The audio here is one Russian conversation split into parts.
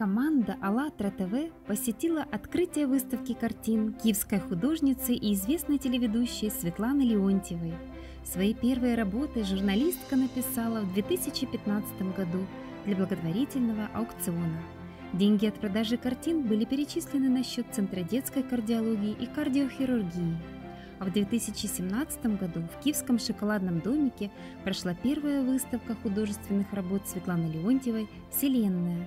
команда АЛЛАТРА ТВ посетила открытие выставки картин киевской художницы и известной телеведущей Светланы Леонтьевой. Свои первые работы журналистка написала в 2015 году для благотворительного аукциона. Деньги от продажи картин были перечислены на счет Центра детской кардиологии и кардиохирургии. А в 2017 году в Киевском шоколадном домике прошла первая выставка художественных работ Светланы Леонтьевой «Вселенная».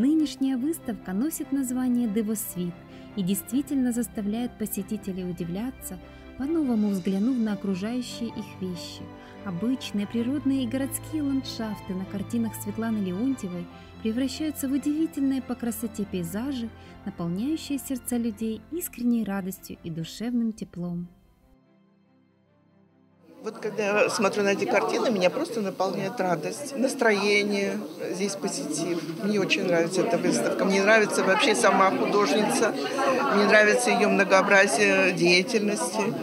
Нынешняя выставка носит название «Девосвит» и действительно заставляет посетителей удивляться, по-новому взглянув на окружающие их вещи. Обычные природные и городские ландшафты на картинах Светланы Леонтьевой превращаются в удивительные по красоте пейзажи, наполняющие сердца людей искренней радостью и душевным теплом. Вот когда я смотрю на эти картины, меня просто наполняет радость, настроение, здесь позитив. Мне очень нравится эта выставка. Мне нравится вообще сама художница. Мне нравится ее многообразие деятельности.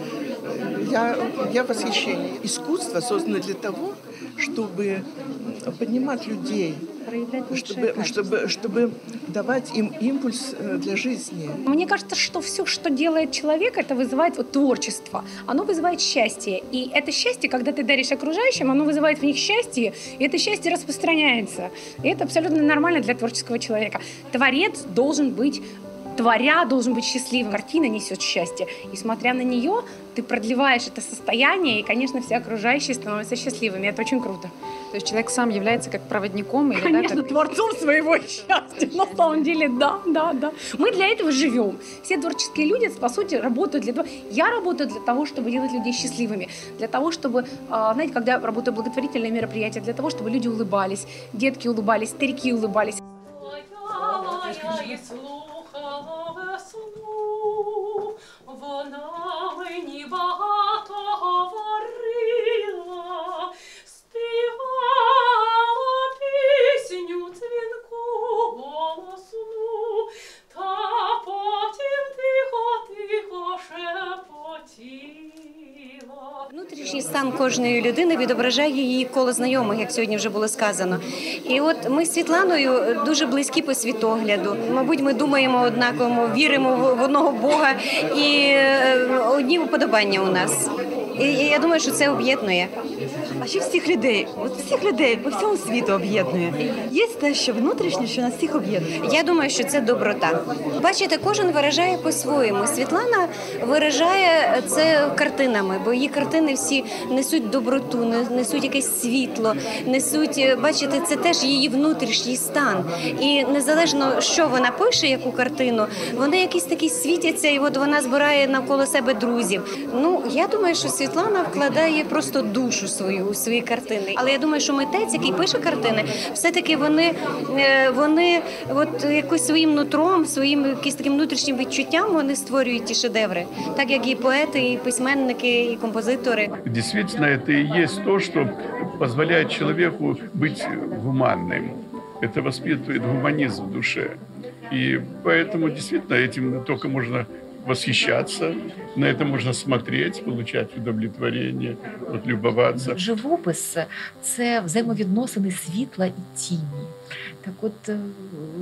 Я, я в восхищении. Искусство создано для того, чтобы поднимать людей, чтобы, чтобы, чтобы давать им импульс э, для жизни. Мне кажется, что все, что делает человек, это вызывает вот, творчество. Оно вызывает счастье. И это счастье, когда ты даришь окружающим, оно вызывает в них счастье, и это счастье распространяется. И это абсолютно нормально для творческого человека. Творец должен быть творя должен быть счастливым. Картина несет счастье. И смотря на нее, ты продлеваешь это состояние, и, конечно, все окружающие становятся счастливыми. Это очень круто. То есть человек сам является как проводником? Или, конечно, да, как... творцом своего счастья. На самом деле, да, да, да. Мы для этого живем. Все творческие люди, по сути, работают для того. Я работаю для того, чтобы делать людей счастливыми. Для того, чтобы, а, знаете, когда я работаю благотворительные мероприятия, для того, чтобы люди улыбались, детки улыбались, старики улыбались. Внутрішній стан кожної людини відображає її коло знайомих, як сьогодні вже було сказано. І от ми з Світланою дуже близькі по світогляду. Мабуть, ми думаємо однаково, віримо в одного Бога і е, одні уподобання у нас. І я думаю, що це об'єднує. Що всіх людей, от всіх людей по всьому світу об'єднує? Є те, що внутрішнє, що нас всіх об'єднує? Я думаю, що це доброта. Бачите, кожен виражає по-своєму. Світлана виражає це картинами, бо її картини всі несуть доброту, несуть якесь світло, несуть, бачите, це теж її внутрішній стан. І незалежно, що вона пише, яку картину, вони якісь такі світяться, і от вона збирає навколо себе друзів. Ну я думаю, що Світлана вкладає просто душу свою у свої картини. Але я думаю, що митець, який пише картини, все-таки вони вони от якось своїм нутром, своїм якимось таким внутрішнім відчуттям вони створюють ті шедеври, так як і поети, і письменники, і композитори. Дійсно, це і є те, що дозволяє чоловіку бути гуманним. Это воспитывает гуманизм в душе. И поэтому действительно этим только можно восхищаться, на это можно смотреть, получать удовлетворение, от любоваться. Живопис це взаємовідносини світла і тіні. Так от е,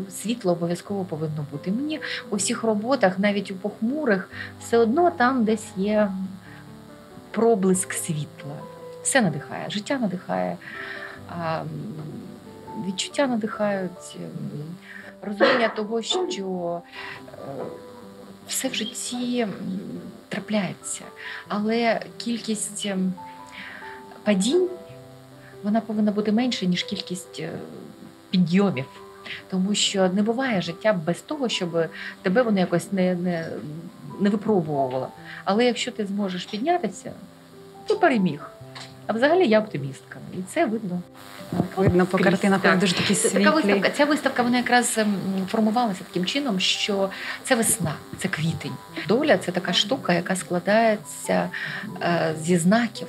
світло обов'язково повинно бути. Мені у всіх роботах, навіть у похмурих, все одно там десь є проблиск світла. Все надихає, життя надихає, відчуття надихають, розуміння того, що е, все в житті трапляється, але кількість ем, падінь вона повинна бути менше, ніж кількість е, підйомів. Тому що не буває життя без того, щоб тебе воно якось не не, не випробувало. Але якщо ти зможеш піднятися, ти переміг. А взагалі я оптимістка, і це видно. Так, видно по картинах так. дуже такі світлі. Така виставка, ця виставка вона якраз ем, формувалася таким чином, що це весна, це квітень. Доля це така штука, яка складається е, зі знаків.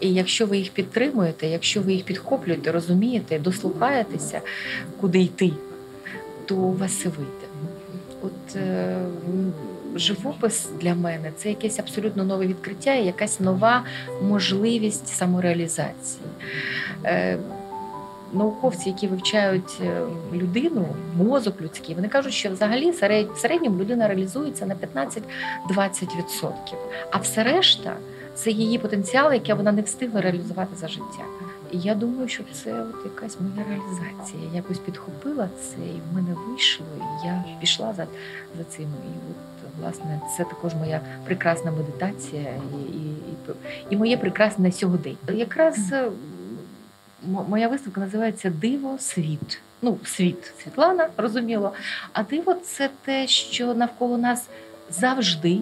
І якщо ви їх підтримуєте, якщо ви їх підхоплюєте, розумієте, дослухаєтеся, куди йти, то у вас все вийде. От е, живопис для мене це якесь абсолютно нове відкриття і якась нова можливість самореалізації. Е, науковці, які вивчають е, людину, мозок людський, вони кажуть, що взагалі в середньому людина реалізується на 15-20%. А все решта це її потенціал, який вона не встигла реалізувати за життя. І я думаю, що це от якась моя реалізація. Я якось підхопила це, і в мене вийшло, і я пішла за, за цим. І власне, це також моя прекрасна медитація і, і, і, і моє прекрасне сьогодення. Якраз моя виставка називається Диво світ. Ну, світ Світлана, розуміло. А диво це те, що навколо нас завжди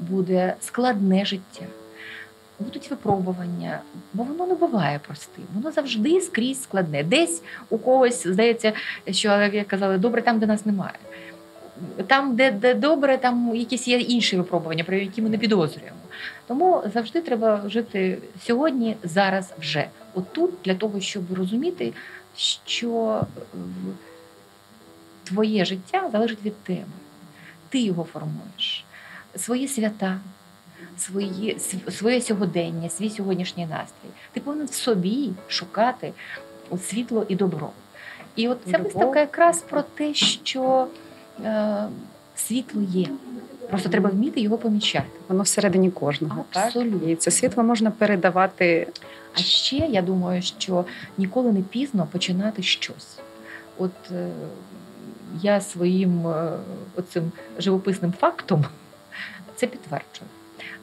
буде складне життя. Будуть випробування, бо воно не буває простим. Воно завжди скрізь складне. Десь у когось здається, що як казали, добре там, де нас немає. Там, де, де добре, там якісь є інші випробування, про які ми не підозрюємо. Тому завжди треба жити сьогодні, зараз, вже. Отут, для того, щоб розуміти, що твоє життя залежить від тебе. Ти його формуєш. Свої свята, свої, своє сьогодення, свій сьогоднішній настрій. Ти повинен в собі шукати світло і добро. І от ця виставка якраз про те, що світло є. Просто треба вміти його помічати. Воно всередині кожного. Так? І це світло можна передавати. А ще я думаю, що ніколи не пізно починати щось. От е, я своїм е, оцим живописним фактом це підтверджую.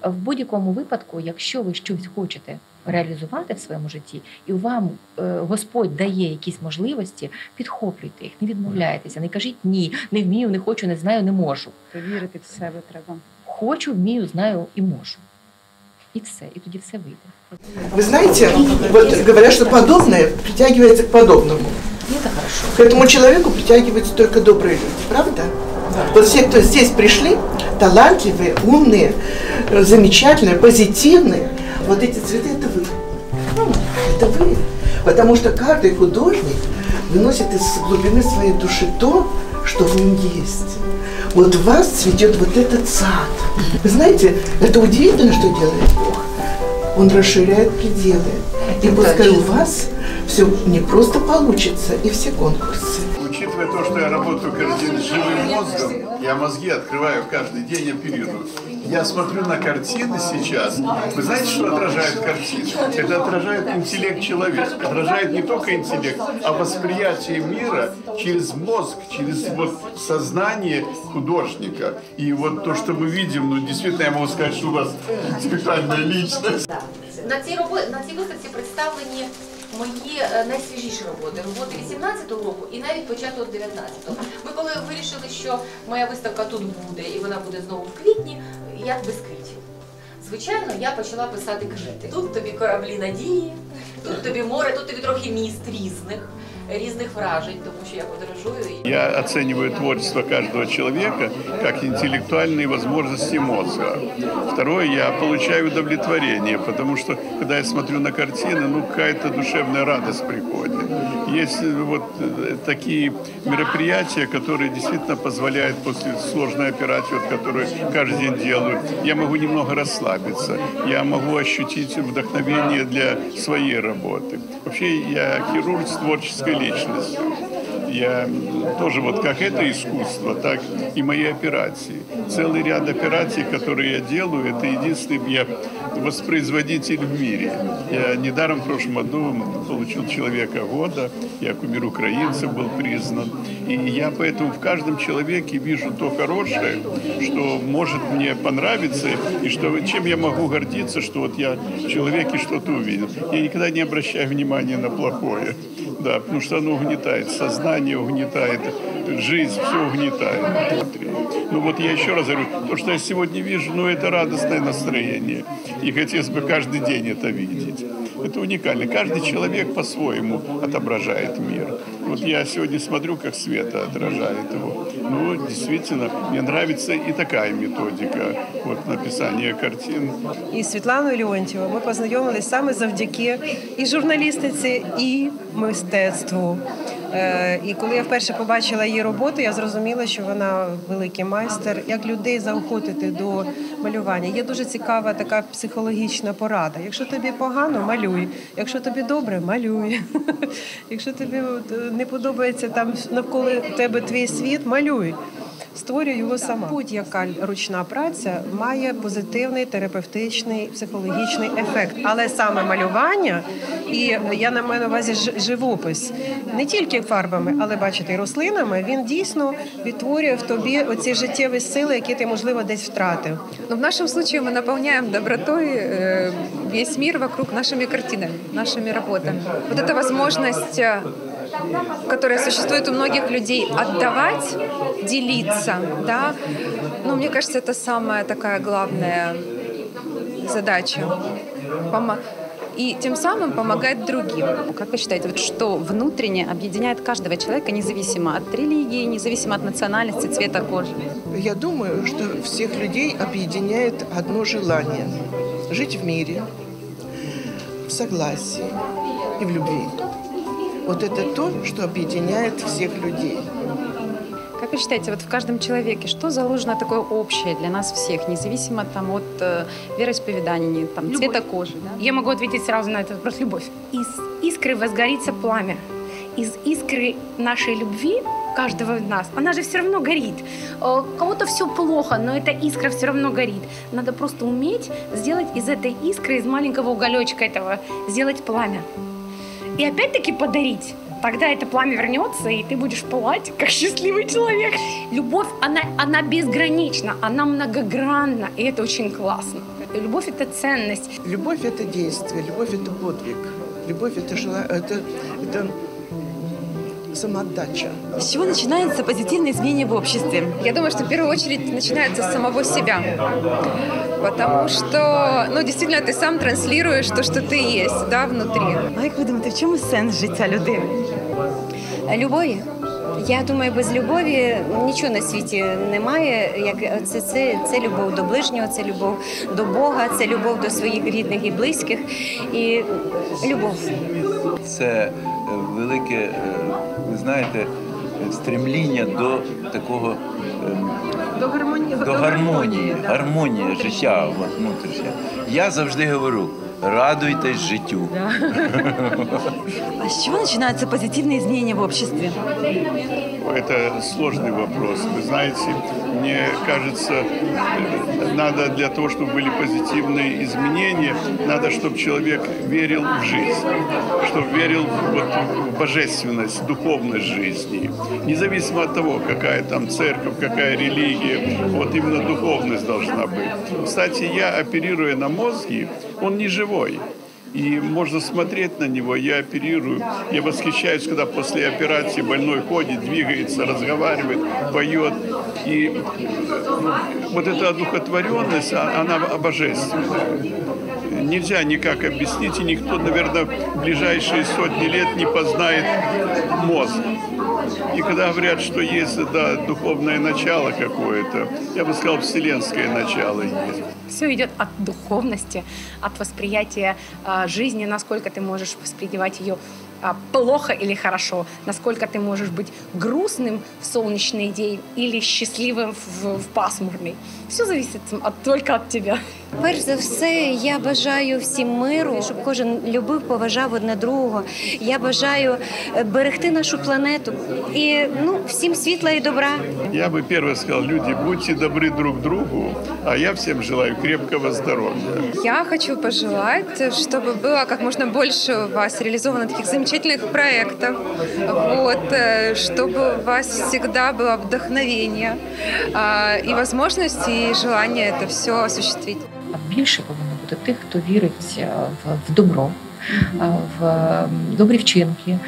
В будь-якому випадку, якщо ви щось хочете реалізувати в своєму житті, і вам е, Господь дає якісь можливості, підхоплюйте їх, не відмовляйтеся, не кажіть ні, не вмію, не хочу, не знаю, не можу. Повірити в себе треба. Хочу, вмію, знаю і можу. І все, і тоді все вийде. Вы знаете, вот говорят, что подобное притягивается к подобному. Ну, це хорошо. К этому человеку притягиваются только добрые люди, правда? Вот все, кто здесь пришли, талантливые, умные, э, замечательные, позитивные, вот эти цветы это вы. Ну, это вы. Потому что каждый художник выносит из глубины своей души то, что в нем есть. Вот в вас цветет вот этот сад. Вы знаете, это удивительно, что делает Бог. Он расширяет пределы. И пускай у вас все не просто получится, и все конкурсы. Учитывая то, что я работаю каждый день с живым мозгом, я мозги открываю каждый день, оперирую. Я смотрю на картины сейчас. Вы знаете, что отражает картины? Это отражает интеллект человека. Отражает не только интеллект, а восприятие мира через мозг, через вот сознание художника. И вот то, что мы видим, ну, действительно, я могу сказать, что у вас интеллектуальная личность. На цій роботі на цій виставці представлені мої е, найсвіжіші роботи, роботи 18-го року і навіть початок 19-го. Ми коли вирішили, що моя виставка тут буде і вона буде знову в квітні, як без квітів. Звичайно, я почала писати квіти. Тут тобі кораблі надії, тут тобі море, тут тобі трохи міст різних, різних вражень, тому що я подорожую. Я оцениваю творчество каждого человека как интеллектуальные возможности мозга. Второе, я получаю удовлетворение, потому что, когда я смотрю на картины, ну, какая-то душевная радость приходит. Есть э, вот э, такие мероприятия, которые действительно позволяют после сложной операции, вот, которую каждый день делаю, я могу немного расслабиться, я могу ощутить вдохновение для своей работы. Вообще, я хирург с творческой личностью. Я тоже вот как это искусство, так и мои операции. Целый ряд операций, которые я делаю, это единственный я воспроизводитель в мире. Я недаром в прошлом году получил человека года, я кумир украинцев был признан. И я поэтому в каждом человеке вижу то хорошее, что может мне понравиться, и что, чем я могу гордиться, что вот я в человеке что-то увидел. Я никогда не обращаю внимания на плохое. Да, потому что оно угнетает сознание, угнетает жизнь, все угнетает внутри. Ну вот я еще раз говорю, то, что я сегодня вижу, ну это радостное настроение. И хотелось бы каждый день это видеть. Это уникально. Каждый человек по-своему отображает мир. Вот я сегодня смотрю, как Света отражает его. Ну, действительно, мне нравится и такая методика вот, написания картин. І з Світланою Леонтьєвою ми познайомились саме завдяки і журналістиці, і мистецтву. Е, І коли я вперше побачила її роботу, я зрозуміла, що вона великий майстер. Як людей заохотити до малювання. Є дуже цікава така психологічна порада. Якщо тобі погано, малюй. Якщо тобі добре, малюй. Якщо тобі е, не подобається там навколо тебе твій світ, малюй Створюй його сама. Будь-яка ручна праця має позитивний терапевтичний психологічний ефект, але саме малювання, і я на маю на увазі ж- живопис не тільки фарбами, але бачите, і рослинами. Він дійсно відтворює в тобі оці життєві сили, які ти можливо десь втратив. Но в нашем случае мы наполняем добротой э, весь мир вокруг нашими картинами, нашими работами. Вот эта возможность, э, которая существует у многих людей, отдавать, делиться, да, ну, мне кажется, это самая такая главная задача. И тем самым помогать другим. Как вы считаете, вот что внутренне объединяет каждого человека, независимо от религии, независимо от национальности, цвета кожи? Я думаю, что всех людей объединяет одно желание – жить в мире, в согласии и в любви. Вот это то, что объединяет всех людей. Как вы считаете, вот в каждом человеке что заложено такое общее для нас всех, независимо там от э, вероисповедания, там, Любовь. цвета кожи? да? Я могу ответить сразу на этот вопрос. Любовь. Из искры возгорится пламя. Из искры нашей любви каждого из нас, она же все равно горит. Э, У кого-то все плохо, но эта искра все равно горит. Надо просто уметь сделать из этой искры, из маленького уголечка этого, сделать пламя. И опять-таки подарить. Тогда это пламя вернется, и ты будешь пылать, как счастливый человек. Любовь, она, она безгранична, она многогранна, и это очень классно. Любовь — это ценность. Любовь – это действие, любовь – это подвиг, любовь – это, жела... это, это самоотдача. С чего начинается позитивное изменение в обществе? Я думаю, что в первую очередь начинается с самого себя. Потому что, ну, действительно, ты сам транслируешь то, что ты есть, да, внутри. А як ви думаєте, в чому сенс життя людини? Любові. Я думаю, без любові нічого на світі немає. Як це, це, це любов до ближнього, це любов до Бога, це любов до своїх рідних і близьких. І любов. Це е, велике, е, знаєте, е, стремління до такого ем, До гармонії. до гармонії, гармонія життя от, внутрішня. Я завжди говорю: радуйтесь життю. А с чего начинается позитивное изменение в обществе? Это сложный вопрос. Вы знаете, мне кажется, надо для того, чтобы были позитивные изменения, надо, чтобы человек верил в жизнь, чтобы верил вот в божественность, духовность жизни. Независимо от того, какая там церковь, какая религия, вот именно духовность должна быть. Кстати, я оперируя на мозге, он не живой. И можно смотреть на него, я оперирую. Я восхищаюсь, когда после операции больной ходит, двигается, разговаривает, поет. И э, вот эта одухотворенность, а- она божественная. Нельзя никак объяснить, и никто, наверное, в ближайшие сотни лет не познает мозг. И когда говорят, что есть да, духовное начало какое-то, я бы сказал, вселенское начало есть. Все идет от духовности, от восприятия а, жизни, насколько ты можешь воспринимать ее плохо или хорошо, насколько ты можешь быть грустным в солнечный день или счастливым в, в пасмурный. Все зависит от, только от тебя. Перш за все, я бажаю всім миру, щоб кожен любив, поважав одне другого. Я бажаю е, берегти нашу планету і ну всім світла і добра. Я бы первое сказал, люди, будьте добры друг другу, а я всем желаю крепкого здоровья. Я хочу пожелать, чтобы было как можно больше у вас реализовано таких замечательных проектов, вот, э, чтобы у вас всегда было вдохновение а, и возможность, и желание это все осуществить. Більше повинно бути тих, хто вірить е, в, в добро, е, в добрі вчинки, е,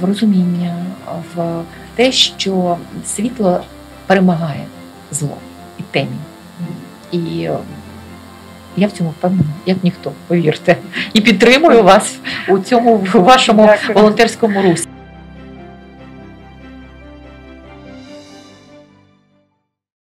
в розуміння, в те, що світло перемагає зло і темінь. І я в цьому впевнена, як ніхто, повірте, і підтримую вас у цьому вашому волонтерському русі.